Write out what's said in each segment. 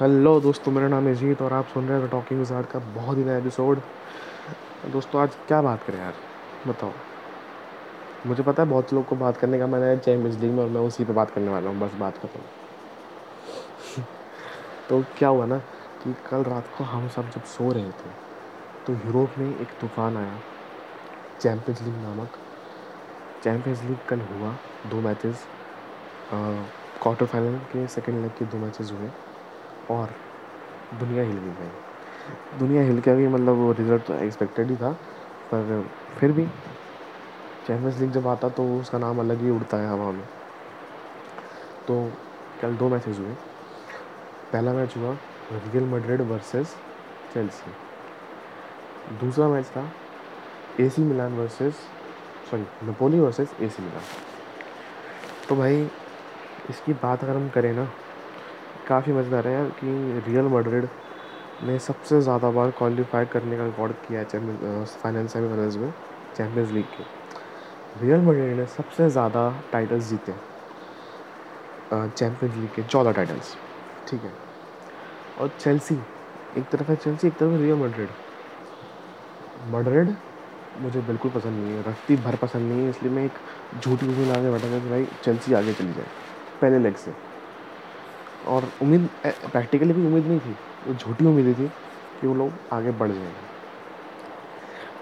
Hello दोस्तों, मेरा नाम है जीत और आप सुन रहे हैं टॉकिंग विजार्ड का बहुत ही नया एपिसोड दोस्तों, आज क्या बात करें यार? बताओ। मुझे पता है बहुत लोग को बात करने का मैंने चैम्पियंस लीग में और मैं उसी पे बात करने वाला हूँ, बस बात खत्म। तो क्या हुआ ना कि कल रात को हम सब जब सो रहे थे तो यूरोप में एक तूफ़ान आया चैम्पियंस लीग नामक। चैम्पियंस लीग कल हुआ, दो मैचेस क्वार्टर फाइनल के सेकेंड लेग के दो मैचेस हुए। और दुनिया हिल गई भाई। दुनिया हिल के गई मतलब वो रिज़ल्ट तो एक्सपेक्टेड ही था, पर फिर भी चैम्पियंस लीग जब आता तो उसका नाम अलग ही उड़ता है हवा में। तो कल दो मैचेस हुए। पहला मैच हुआ रियल मड्रिड वर्सेस चेल्सी दूसरा मैच था AC Milan versus sorry Napoli versus AC Milan तो भाई, इसकी बात अगर हम करें ना काफ़ी मज़ेदार है कि रियल मड्रिड ने सबसे ज़्यादा बार क्वालिफाई करने का रिकॉर्ड किया है चैम्पियन फाइनल सेमीफाइनल्स में चैम्पियंस लीग के। रियल मड्रिड ने सबसे ज़्यादा टाइटल्स जीते चैम्पियंस लीग के चौदह टाइटल्स ठीक है? और चेल्सी एक तरफ़ है चेल्सी एक तरफ़ है रियल मड्रिड मड्रिड मुझे बिल्कुल पसंद नहीं है रत्ती भर पसंद नहीं है, इसलिए मैं एक झूठी लगा के बैठा था कि भाई चेल्सी आगे चली जाए, पहले लेग से। और उम्मीद प्रैक्टिकली भी उम्मीद नहीं थी। वो झूठी उम्मीदें थी कि वो लोग आगे बढ़ जाएँगे।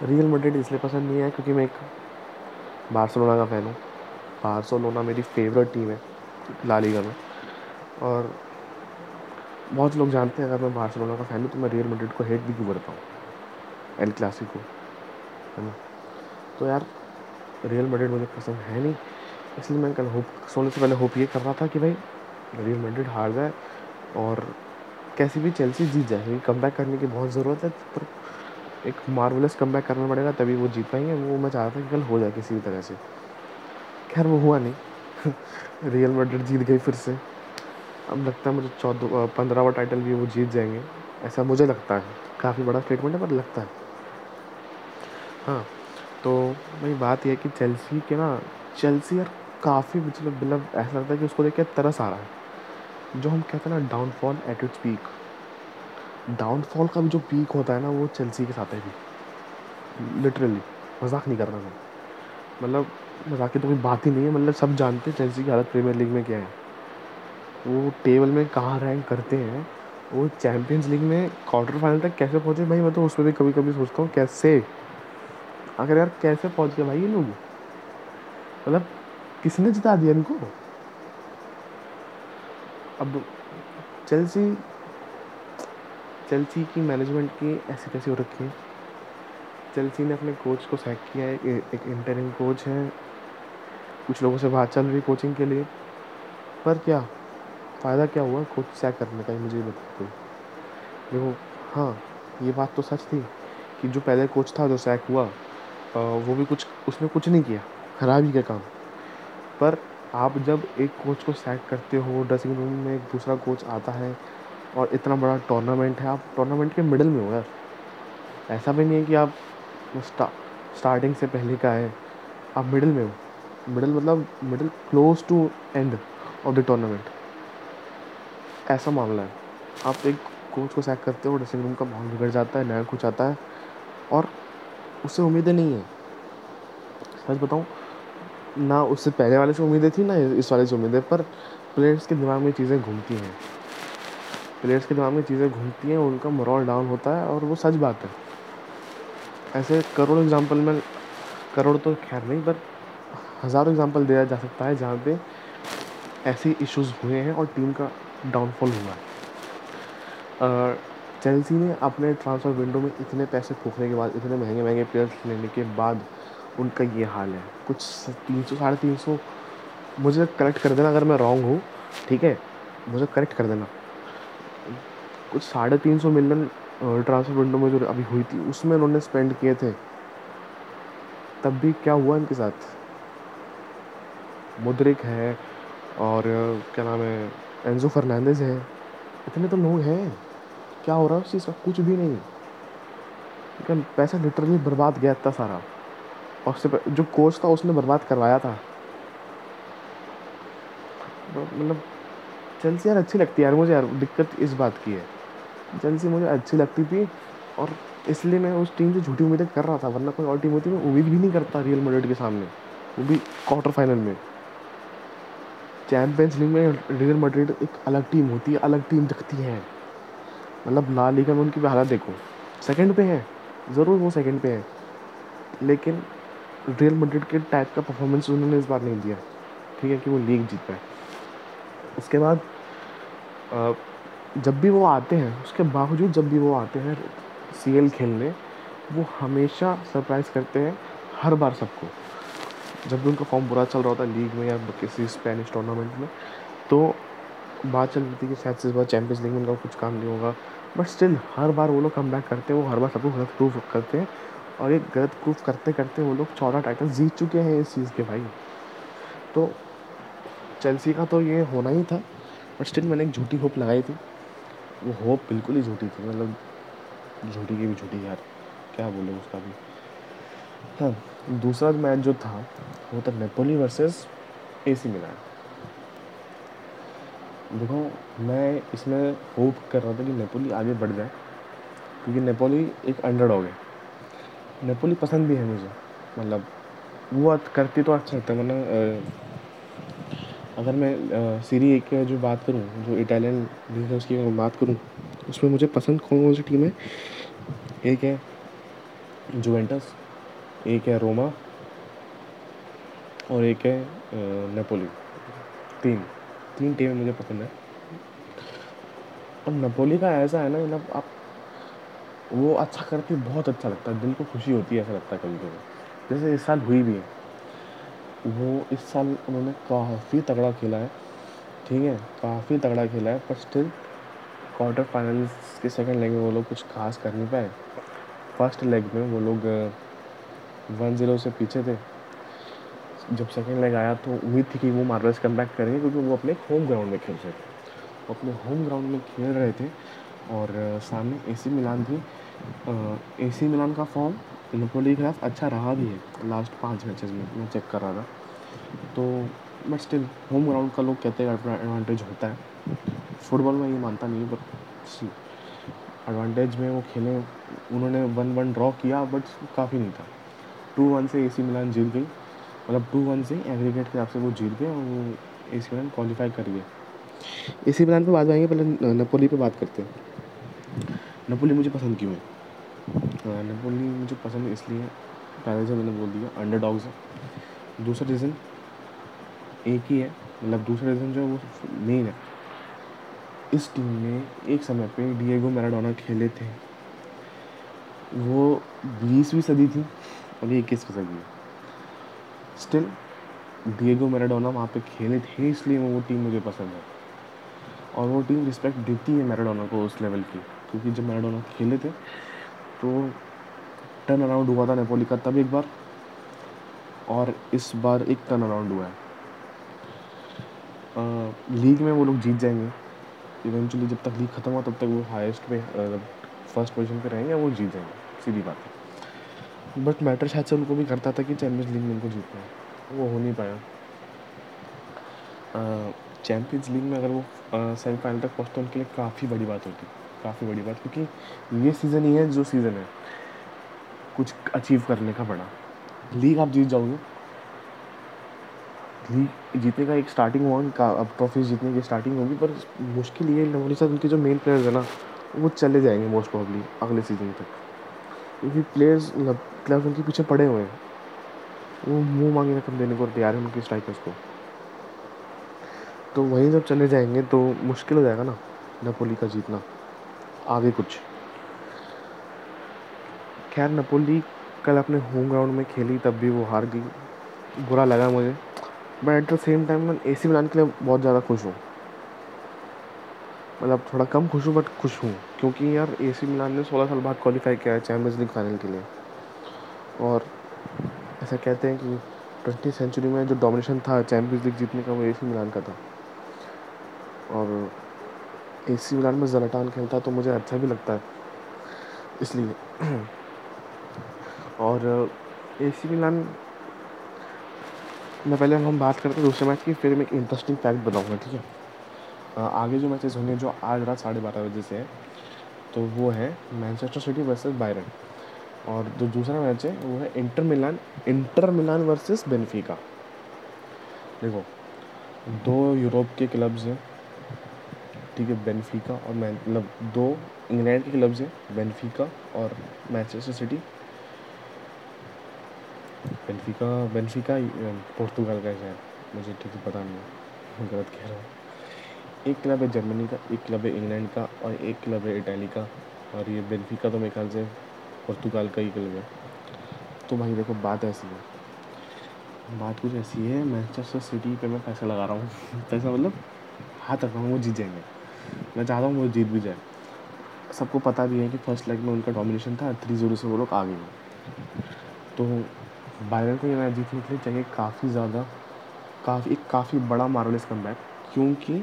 रियल मड्रिड इसलिए पसंद नहीं आया क्योंकि मैं एक बार्सोलोना का फ़ैन हूँ। बार्सोलोना मेरी फेवरेट टीम है ला लीगा में। और बहुत लोग जानते हैं, अगर मैं बार्सोलोना का फ़ैन हूँ तो मैं रियल मड्रिड को हेट भी क्यों करता हूँ? एल क्लासिको है ना? तो यार रियल मड्रिड मुझे पसंद है नहीं, इसलिए मैं कल होप सोने से पहले होप ये कर रहा था कि भाई रियल मड्रिड हार जाए और कैसी भी चेल्सी जीत जाए, क्योंकि कम करने की बहुत ज़रूरत है पर एक मार्वलस कम बैक करना पड़ेगा, तभी वो जीत पाएँगे। वो मैं चाह रहा था कि कल हो जाए किसी भी तरह से। खैर, वो हुआ नहीं। रियल मड्रिड जीत गई फिर से। अब लगता है मुझे चौदह पंद्रहवा टाइटल भी वो जीत जाएँगे। ऐसा मुझे लगता है। काफ़ी बड़ा स्टेटमेंट है, पर लगता है। हाँ तो वही बात यह है कि चेल्सी के ना, चेल्सी यार काफ़ी मतलब मतलब ऐसा लगता है कि उसको देख के तरस आ रहा है। जो हम कहते हैं ना downfall at its peak downfall का भी जो पीक होता है ना, वो चेल्सी के साथ है भी. लिटरली मज़ाक नहीं कर रहा मैं. मतलब मज़ाक की तो कोई बात ही नहीं है. मतलब सब जानते हैं चेल्सी की हालत प्रीमियर लीग में क्या है. वो टेबल में कहाँ रैंक करते हैं, वो चैम्पियंस लीग में क्वार्टर फाइनल तक कैसे पहुँचे? भाई, मैं तो उसमें भी कभी कभी सोचता हूँ, कैसे? आखिर यार, कैसे पहुँच गए भाई ये लोग? मतलब किसने जिता दिया इनको? अब चेल्सी चेल्सी की मैनेजमेंट की ऐसी कैसी हो रखी है। चेल्सी ने अपने कोच को सैक किया है एक इंटरिम कोच है। कुछ लोगों से बात चल रही कोचिंग के लिए। पर क्या, फ़ायदा क्या हुआ कोच सैक करने का मुझे बता दो देखो हाँ ये बात तो सच थी कि जो पहले कोच था, जो सैक हुआ वो भी कुछ, उसने कुछ नहीं किया, खराब ही किया काम। पर आप जब एक कोच को सैक करते हो ड्रेसिंग रूम में एक दूसरा कोच आता है और इतना बड़ा टूर्नामेंट है आप टूर्नामेंट के मिडल में हो यार। ऐसा भी नहीं है कि आप स्टा, स्टार्टिंग से पहले का है। आप मिडल में हो। मिडल मतलब middle close to end of the tournament ऐसा मामला है। आप एक कोच को सैक करते हो ड्रेसिंग रूम का माहौल बिगड़ जाता है नया कुछ आता है और उससे उम्मीदें नहीं है। सच बताऊँ ना उससे पहले वाले से उम्मीदें थी ना इस वाले से उम्मीदें, पर प्लेयर्स के दिमाग में चीज़ें घूमती हैं। प्लेयर्स के दिमाग में चीज़ें घूमती हैं, उनका मोरल डाउन होता है और वो सच बात है। ऐसे करोड़ एग्ज़ाम्पल में, करोड़ तो खैर नहीं, पर हज़ारों एग्ज़ाम्पल दिया जा सकता है जहाँ पे ऐसे इश्यूज़ हुए हैं और टीम का डाउनफॉल हुआ है। चेल्सी ने अपने ट्रांसफ़र विंडो में इतने पैसे फूकने के बाद, इतने महँगे महँगे प्लेयर्स लेने के बाद उनका ये हाल है। कुछ तीन सौ, साढ़े तीन सौ मुझे करेक्ट कर देना अगर मैं रॉन्ग हूँ, ठीक है? मुझे करेक्ट कर देना। कुछ साढ़े तीन सौ मिलियन ट्रांसफ़र विंडो में जो अभी हुई थी, उसमें उन्होंने स्पेंड किए थे। तब भी क्या हुआ इनके साथ? मुद्रिक है और क्या नाम है, एंजो फर्नांडिस है। इतने तो लोग हैं। क्या हो रहा है उस चीज़ का? कुछ भी नहीं। पैसा लिटरली बर्बाद गया था सारा। और उससे जो कोच था, उसने बर्बाद करवाया था। मतलब चेल्सी यार अच्छी लगती है यार मुझे यार, दिक्कत इस बात की है। चेल्सी मुझे अच्छी लगती थी और इसलिए मैं उस टीम से झूठी उम्मीदें कर रहा था, वरना कोई और टीम होती, मैं उम्मीद भी नहीं करता रियल मेड्रिड के सामने, वो भी क्वार्टर फाइनल में। चैम्पियंस लीग में रियल मेड्रिड एक अलग टीम होती है, अलग टीम दिखती है। मतलब ला लीगा में उनकी भी हालत देखो सेकंड पे है, ज़रूर वो सेकंड पे है, लेकिन रियल मेड्रिड के टाइप का परफॉर्मेंस उन्होंने इस बार नहीं दिया। ठीक है कि वो लीग जीत पाए उसके बाद जब भी वो आते हैं, उसके बावजूद जब भी वो आते हैं सीएल खेलने, वो हमेशा सरप्राइज़ करते हैं हर बार सबको। जब भी उनका फॉर्म बुरा चल रहा होता है लीग में या किसी स्पेनिश टूर्नामेंट में तो बात चल रही थी कि शायद से इस बार चैम्पियंस लीग में उनका कुछ काम नहीं होगा। बट स्टिल हर बार वो लोग कम बैक करते हैं, वो हर बार सबको गलत करते हैं। और एक गलत प्रूफ करते करते वो लोग चौदह टाइटल जीत चुके हैं इस चीज़ के भाई। तो चेल्सी का तो ये होना ही था बट स्टिल मैंने एक झूठी होप लगाई थी। वो होप बिल्कुल ही झूठी थी मतलब झूठी की भी झूठी यार, क्या बोले उसका भी। हाँ दूसरा मैच जो था, वो था नेपोली वर्सेस एसी मिलान देखो, मैं इसमें होप कर रहा था कि नेपोली आगे बढ़ जाए, क्योंकि नेपोली एक अंडर डॉग है। नेपोली पसंद भी है मुझे। मतलब वो करती तो अच्छा लगता है मतलब अगर मैं सीरी की जो बात करूँ, जो इटालियन लीग उसकी बात करूँ, उसमें मुझे पसंद कौन कौन सी टीम है? एक है जुवेंटस एक है रोमा और एक है नेपोली तीन तीन टीमें मुझे पसंद है। और नेपोली का ऐसा है ना मतलब आप वो अच्छा करती बहुत अच्छा लगता है, दिल को खुशी होती है ऐसा लगता है कभी कभी। जैसे इस साल हुई भी है। वो इस साल उन्होंने काफ़ी तगड़ा खेला है, ठीक है, काफ़ी तगड़ा खेला है, पर स्टिल क्वार्टर फाइनल्स के सेकंड लेग में वो लोग कुछ खास कर नहीं पाए। फ़र्स्ट लेग में वो लोग वन ज़ीरो से पीछे थे। जब सेकंड लेग आया तो उम्मीद थी कि वो मार्वल्स कम बैक करेंगे, क्योंकि वो अपने होम ग्राउंड में खेल रहे थे। वो अपने होम ग्राउंड में खेल रहे थे और सामने एसी मिलान थी। एसी मिलान का फॉर्म नेपोली के खिलाफ अच्छा रहा भी है लास्ट पाँच मैचेस में, मैं चेक कर रहा था। तो बट स्टिल होम ग्राउंड का लोग कहते हैं एडवांटेज होता है। फुटबॉल में ये मानता नहीं बट सी एडवांटेज में वो खेले, उन्होंने वन वन ड्रॉ किया बट काफ़ी नहीं था। टू वन से एसी मिलान जीत गई। मतलब टू वन से एग्रीगेट के हिसाब से वो जीत गए और वो ए सी मिलान क्वालिफाई कर गए। ए सी मिलान पर बात आएँगे पहले नपोली पे बात करते हैं। नपोली मुझे पसंद क्यों है? नेपोली मुझे पसंद इसलिए पहले से मैंने बोल दिया अंडर डॉग्स है। दूसरा रीज़न एक ही है मतलब दूसरा रीज़न जो है वो मेन है। इस टीम में एक समय पे डिएगो मैराडोना खेले थे। वो बीसवीं सदी थी और ये इक्कीसवीं सदी है। स्टिल डिएगो मैराडोना वहाँ पे खेले थे, इसलिए वो टीम मुझे पसंद है। और वो टीम रिस्पेक्ट देती है मैराडोना को उस लेवल की, क्योंकि जब मैराडोना खेले थे तो टर्न अराउंड हुआ था नेपोली का तब एक बार। और इस बार एक टर्न अराउंड हुआ है। लीग में वो लोग जीत जाएँगे। इवेंचुअली जब तक लीग ख़त्म हुआ तब तक वो हाईएस्ट पे फ़र्स्ट पोजीशन पे रहेंगे, वो जीत जाएँगे। सीधी बात है। बट मैटर शायद से उनको भी करता था कि चैम्पियंस लीग में उनको जीतना है। वो हो नहीं पाया। चैम्पियंस लीग में अगर वो सेमीफाइनल तक पहुँचते उनके लिए काफ़ी बड़ी बात होती काफ़ी बड़ी बात, क्योंकि ये सीज़न ही है जो सीज़न है। कुछ अचीव करने का बड़ा। लीग आप जीत जाओगे। लीग जीतने का एक स्टार्टिंग हुआ का, अब ट्रॉफीज जीतने की स्टार्टिंग होगी, पर मुश्किल ये है साथ उनके जो मेन प्लेयर्स है ना, वो चले जाएँगे मोस्ट प्रॉब्ली अगले सीज़न तक। क्योंकि प्लेयर्स क्लब्स उनके पीछे पड़े हुए हैं। वो मुँह मांगे रकम देने को तैयार है उनके स्ट्राइकर्स को। तो वहीं जब चले जाएँगे तो मुश्किल हो जाएगा ना नपोली का जीतना। आगे कुछ। खैर, नपोली कल अपने होम ग्राउंड में खेली, तब भी वो हार गई। बुरा लगा मुझे। But at the same time मैं ए सी मिलान के लिए बहुत ज़्यादा खुश हूँ। मतलब थोड़ा कम खुश हूँ बट खुश हूँ। क्योंकि यार ए सी मिलान ने सोलह साल बाद क्वालिफाई किया है चैम्पियंस लीग फाइनल के लिए। और ऐसा कहते हैं कि ट्वेंटी सेंचुरी में जो डोमिनेशन था चैम्पियंस लीग जीतने का, वो ए सी मिलान का था। और ए सी मिलान में जलाटान खेलता है तो मुझे अच्छा भी लगता है, इसलिए। और ए सी मिलान मैं पहले हम बात करते हैं दूसरे मैच की, फिर मैं एक इंटरेस्टिंग फैक्ट बताऊँगा, ठीक है? आगे जो मैचेस होंगे, जो आज रात साढ़े बारह बजे से है तो वो है मैनचेस्टर सिटी वर्सेस बायरन और जो दूसरा मैच है, वो है Inter Milan Inter Milan versus Benfica देखो, दो यूरोप के क्लब्स हैं ठीक है बेनफिका और मैं मतलब दो इंग्लैंड के क्लब्स हैं, बेनफिका और Manchester City Benfica Benfica Portugal का है मुझे ठीक पता नहीं है। गलत कह रहा हूँ। एक क्लब है जर्मनी का, एक क्लब है इंग्लैंड का और एक क्लब है इटाली का। और ये बेनफिका तो मेरे ख्याल से पुर्तगाल का ही क्लब है। तो भाई देखो, बात ऐसी है। बात कुछ ऐसी है मैनचेस्टर सिटी पे मैं पैसा लगा रहा हूँ। पैसा मतलब हाथ रख रहा हूँ, वो जीत जाएँगे। मैं चाहता हूँ वो जीत भी जाए। सबको पता भी है कि फ़र्स्ट लेग में उनका डोमिनेशन था थ्री ज़ीरो से वो लोग आ गए तो बायरन को ये मैच जीतने के लिए चाहिए काफ़ी ज़्यादा, काफ़ी, एक काफ़ी बड़ा मार्वलेस कम बैक क्योंकि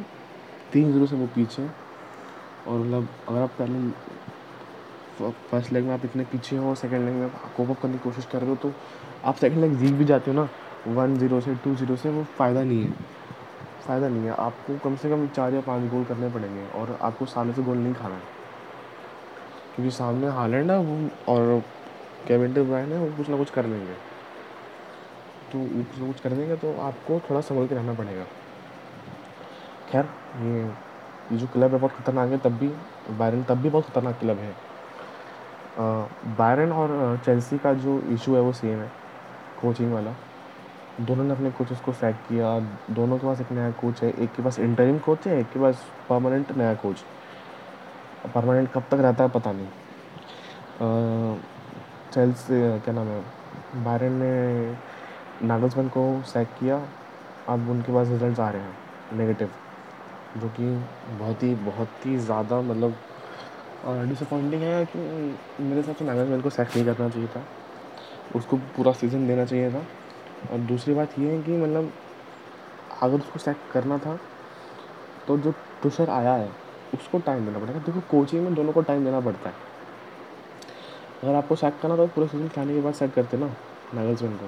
तीन ज़ीरो से वो पीछे और मतलब अगर आप पहले फ़र्स्ट लेग में आप इतने पीछे हो और सेकेंड लेग में आप कोप अप करने की कोशिश कर रहे हो तो आप सेकेंड लेग जीत भी जाते हो ना। वन ज़ीरो से टू ज़ीरो से वो फ़ायदा नहीं है। फ़ायदा नहीं है। आपको कम से कम चार या पाँच गोल करने पड़ेंगे और आपको सामने से गोल नहीं खाना है। क्योंकि सामने हालैंड है वो और केविन ब्रायन है, वो कुछ ना कुछ कर लेंगे। तो वो कुछ ना कुछ कर देंगे तो आपको थोड़ा संभल के रहना पड़ेगा। खैर, ये ये जो क्लब है बहुत ख़तरनाक है, तब भी, बायरन तब भी बहुत ख़तरनाक क्लब है। बायरन और चेल्सी का जो इशू है वो सेम है कोचिंग वाला। दोनों ने अपने कोचेस को सैक किया। दोनों के पास एक नया कोच है। एक के पास इंटरिम कोच है, एक के पास परमानेंट नया कोच परमानेंट कब तक रहता है पता नहीं। चेल्सी क्या नाम है? बायरन ने नागल्समैन को सैक किया। अब उनके पास रिज़ल्ट आ रहे हैं नेगेटिव जो कि बहुत ही बहुत ही ज़्यादा मतलब डिसअपॉइंटिंग है कि मेरे हिसाब से नागल्समैन को सैक नहीं करना चाहिए था। उसको पूरा सीज़न देना चाहिए था। और दूसरी बात ये है कि मतलब अगर उसको सैक करना था तो जो टुशर आया है, उसको टाइम देना पड़ेगा। देखो कोचिंग में दोनों को टाइम देना पड़ता है। अगर आपको सैक करना तो पूरा सीज़न खाने के बाद सैक करते ना नागल्समैन को।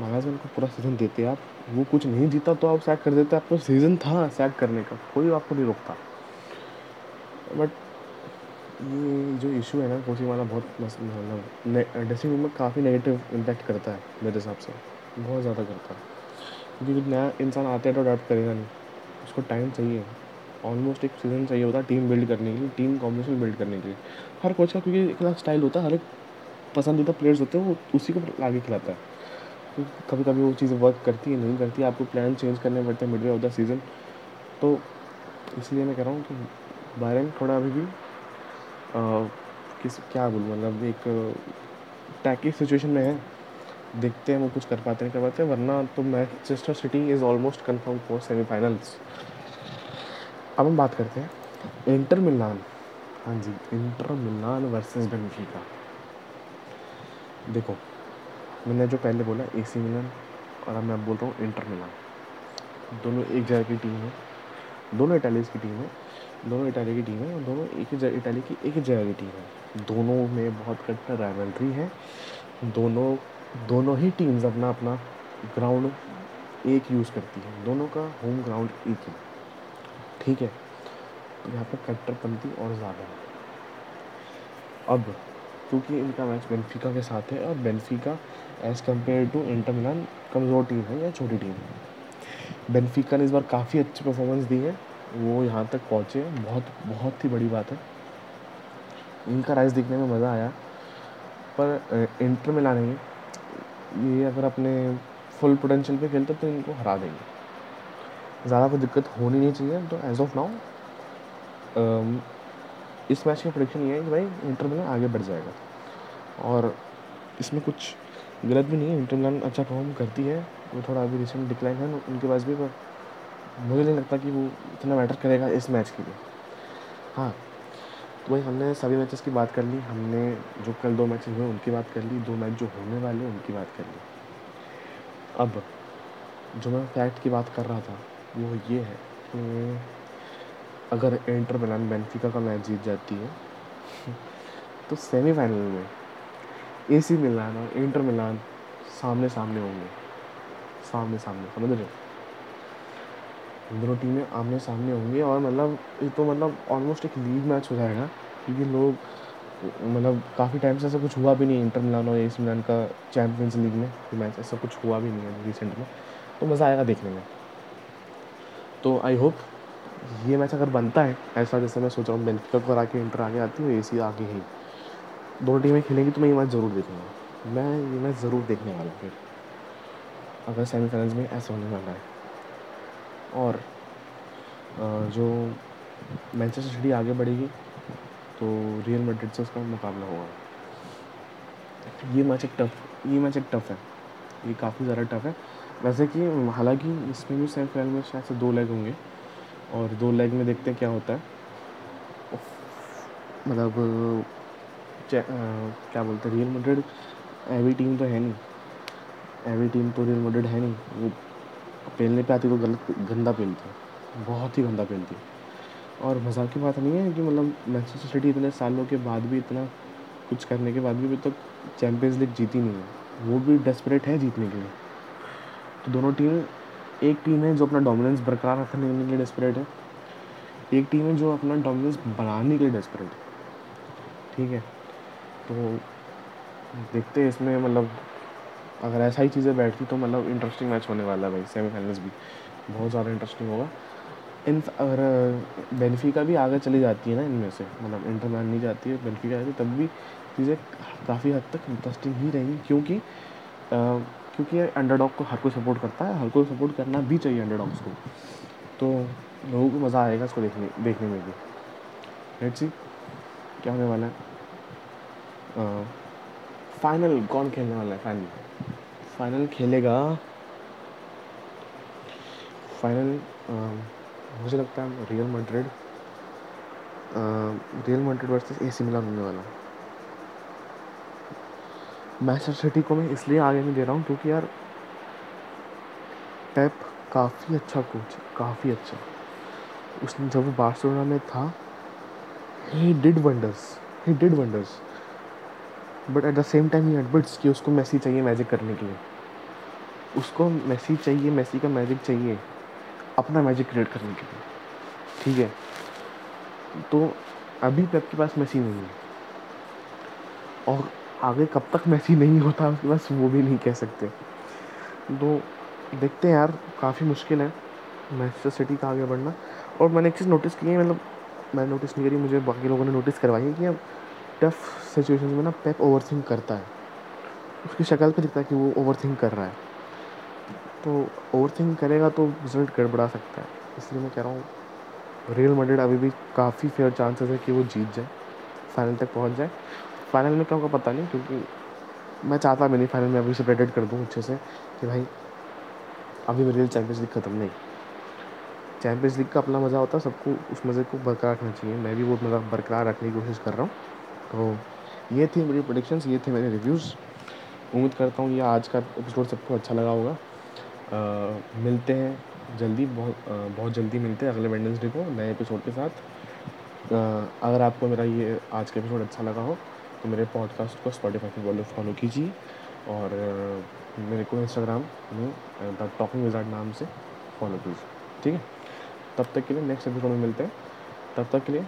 नागल्समैन को पूरा सीज़न देते आप। वो कुछ नहीं जीता तो आप सैक कर देते। आपको सीज़न था सैक करने का। कोई आपको नहीं रोकता। बट ये जो इशू है ना कोचिंग वाला बहुत मतलब ड्रेसिंग रूम में काफ़ी नेगेटिव इम्पैक्ट करता है मेरे हिसाब से। बहुत ज़्यादा करता है। क्योंकि नया इंसान आता है तो अडाप्ट करेगा नहीं। उसको टाइम चाहिए। ऑलमोस्ट एक सीज़न चाहिए होता है टीम बिल्ड करने के लिए टीम कॉम्बिनेशन बिल्ड करने के लिए। हर कोच का क्योंकि एक अलग स्टाइल होता है, हर एक पसंदीदा प्लेयर्स होते हैं, वो उसी को आगे खिलाता है। तो कभी कभी वो चीज़ें वर्क करती है, नहीं करती है, आपको प्लान चेंज करने पड़ते हैं मिडवे ऑफ़ द सीज़न तो इसलिए मैं कह रहा हूँ कि बायरन थोड़ा अभी भी किस, क्या बोलूँ मतलब एक टैकी सिचुएशन में है। देखते हैं वो कुछ कर पाते हैं, कर पाते हैं, वरना तो Manchester City is almost confirm for semifinals अब हम बात करते हैं इंटर मिलान हाँ जी इंटर मिलान वर्सेस बेनफिका देखो, मैंने जो पहले बोला ए सी मिलान और अब मैं बोल रहा हूँ इंटर मिलान दोनों एक जगह की टीम है, दोनों इटालीज की टीम है। दोनों इटाली की टीम है और दोनों एक ही इटाली की एक ही जगह की टीम है। दोनों में बहुत कट्टर राइवलरी है। दोनों दोनों ही टीम्स अपना अपना ग्राउंड एक यूज़ करती हैं। दोनों का होम ग्राउंड एक ही ठीक है? तो यहाँ पर कट्टरपंथी और ज़्यादा है। अब, क्योंकि इनका मैच बेनफिका के साथ है और Benfica as compare to Inter Milan कमज़ोर टीम है या छोटी टीम है। बेनफिका ने इस बार काफ़ी अच्छी परफॉर्मेंस दी है। वो यहाँ तक पहुँचे। बहुत बहुत ही बड़ी बात है। इनका राइस देखने में मज़ा आया। पर इंटर मिलान है ये। अगर अपने फुल पोटेंशियल पे खेलते तो इनको हरा देंगे। ज़्यादा कोई दिक्कत होनी नहीं चाहिए। तो एज ऑफ़ नाउ इस मैच की प्रोडिक्शन ये है कि भाई इंटर मिलान आगे बढ़ जाएगा। और इसमें कुछ गलत भी नहीं है। इंटर मिलान अच्छा परफॉर्म करती है। वो थोड़ा अभी रिसेंट डिक्लाइन है उनके पास भी, पर मुझे नहीं लगता कि वो इतना मैटर करेगा इस मैच के लिए। हाँ तो भाई हमने सभी मैचेस की बात कर ली, हमने जो कल दो मैचेस हुए उनकी बात कर ली, दो मैच जो होने वाले हैं उनकी बात कर ली। अब जो मैं फैक्ट की बात कर रहा था, वो ये है कि अगर इंटर मिलान बेनफिका का मैच जीत जाती है तो सेमीफाइनल में एसी मिलान और इंटर मिलान सामने सामने होंगे। सामने सामने समझ रहे दोनों टीमें आमने सामने होंगी और मतलब ये तो मतलब ऑलमोस्ट एक लीग मैच हो जाएगा, क्योंकि लोग मतलब काफ़ी टाइम से ऐसा कुछ हुआ भी नहीं इंटर मिलान और एस मिलान का चैम्पियंस लीग में मैच ऐसा कुछ हुआ भी नहीं है रिसेंट में। तो मज़ा आएगा देखने में। तो आई होप ये मैच अगर बनता है, ऐसा जैसे मैं सोच रहा हूँ बेनिफिका को आके इंटर आगे आती है ए सी आगे ही। दोनों टीमें खेलेंगी तो मैं ये मैच ज़रूर देखूँगा। मैं ये मैच ज़रूर देखने वाला हूँ फिर। अगर सेमीफाइनल्स में ऐसा होने वाला है। और जो मैनचेस्टर सिटी आगे बढ़ेगी तो रियल मैड्रिड से उसका मुकाबला होगा। ये मैच एक टफ ये मैच एक टफ है। ये काफ़ी ज़्यादा टफ है। वैसे कि, हालाँकि इसमें भी सेमीफाइनल में शायद से दो लेग होंगे, और दो लेग में देखते हैं क्या होता है। मतलब क्या बोलते हैं रियल मैड्रिड एवी टीम तो है नहीं। एवी टीम तो रियल मैड्रिड है नहीं। वो पेलने पे आती तो गलत गंदा है बहुत ही गंदा है और मज़ाक की बात नहीं है कि मतलब मैनचेस्टर सिटी इतने सालों के बाद भी इतना कुछ करने के बाद भी अभी तक चैम्पियंस लीग जीती नहीं है। वो भी डेस्परेट है जीतने के लिए। तो दोनों टीम, एक टीम है जो अपना डोमिनेंस बरकरार रखने के लिए डेस्परेट है। एक टीम है जो अपना डोमिनेंस बनाने के लिए डेस्परेट है। ठीक है? तो देखते हैं इसमें मतलब अगर ऐसा ही चीज़ें बैठती तो मतलब इंटरेस्टिंग मैच होने वाला है भाई सेमीफाइनल्स भी। बहुत ज़्यादा इंटरेस्टिंग होगा। इन अगर बेनिफिका भी आगे चली जाती है ना इनमें से मतलब इंटर मैन नहीं जाती है बेनिफिका आती तब भी चीज़ें काफ़ी हद तक इंटरेस्टिंग ही रहेंगी क्योंकि आ, क्योंकि अंडरडॉग को हर कोई सपोर्ट करता है हर कोई सपोर्ट करना भी चाहिए अंडरडॉग्स को। तो लोगों को मज़ा आएगा इसको देखने देखने में भी। लेट्स सी क्या होने वाला है। फाइनल कौन खेलने वाला है फाइनल फाइनल खेलेगा। फाइनल मुझे लगता है Real Madrid Real Madrid versus AC Milan होने वाला। मैचेस्टर सिटी को मैं इसलिए आगे नहीं दे रहा हूँ क्योंकि यार पेप काफ़ी अच्छा कोच काफ़ी अच्छा। उसने जब वो बार्सिलोना में था he did wonders he did wonders but at the same time he admits कि उसको मैसी चाहिए मैजिक करने के लिए। उसको मैसी चाहिए मैसी का मैजिक चाहिए, अपना मैजिक क्रिएट करने के लिए। ठीक है? तो अभी पेप के पास मैसी नहीं है। और आगे कब तक मैसी नहीं होता, उसके पास वो भी नहीं कह सकते। तो देखते हैं यार, काफ़ी मुश्किल है मैनचेस्टर सिटी का आगे बढ़ना। और मैंने एक चीज़ नोटिस की है मतलब मैंने नोटिस नहीं करी, मुझे बाकी लोगों ने नोटिस करवाई है कि अब टफ सिचुएशन में ना पेप ओवर थिंक करता है। उसकी शक्ल पे दिखता है कि वो ओवर थिंक कर रहा है। तो ओवर थिंक करेगा तो रिज़ल्ट गड़बड़ा सकता है। इसलिए मैं कह रहा हूँ रियल मैड्रिड अभी भी काफ़ी फेयर चांसेस है कि वो जीत जाए फाइनल तक पहुँच जाए। फाइनल में क्या होगा पता नहीं, क्योंकि मैं चाहता भी नहीं फाइनल में अभी से प्रेडिक्ट कर दूँ अच्छे से कि भाई, अभी लिए चैम्पियंस लीग ख़त्म नहीं। चैम्पियंस लीग का अपना मज़ा होता है, सबको उस मज़े को बरकरार रखना चाहिए। मैं भी वो मज़ा बरकरार रखने की कोशिश कर रहा हूँ। तो ये थी मेरी प्रोडिक्शंस ये थे मेरे रिव्यूज़ उम्मीद करता हूँ ये आज का एपिसोड सबको अच्छा लगा होगा। आ, मिलते हैं जल्दी बहुत आ, बहुत जल्दी मिलते हैं अगले वेडनेसडे को नए एपिसोड के साथ। आ, अगर आपको मेरा ये आज का एपिसोड अच्छा लगा हो तो मेरे पॉडकास्ट को स्पॉटीफाई पे बोलो फॉलो कीजिए। और मेरे को इंस्टाग्राम में द टॉकिंग विजार्ड नाम से फॉलो कीजिए। ठीक है? तब तक के लिए नेक्स्ट एपिसोड में मिलते हैं। तब तक के लिए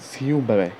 सी यू बाय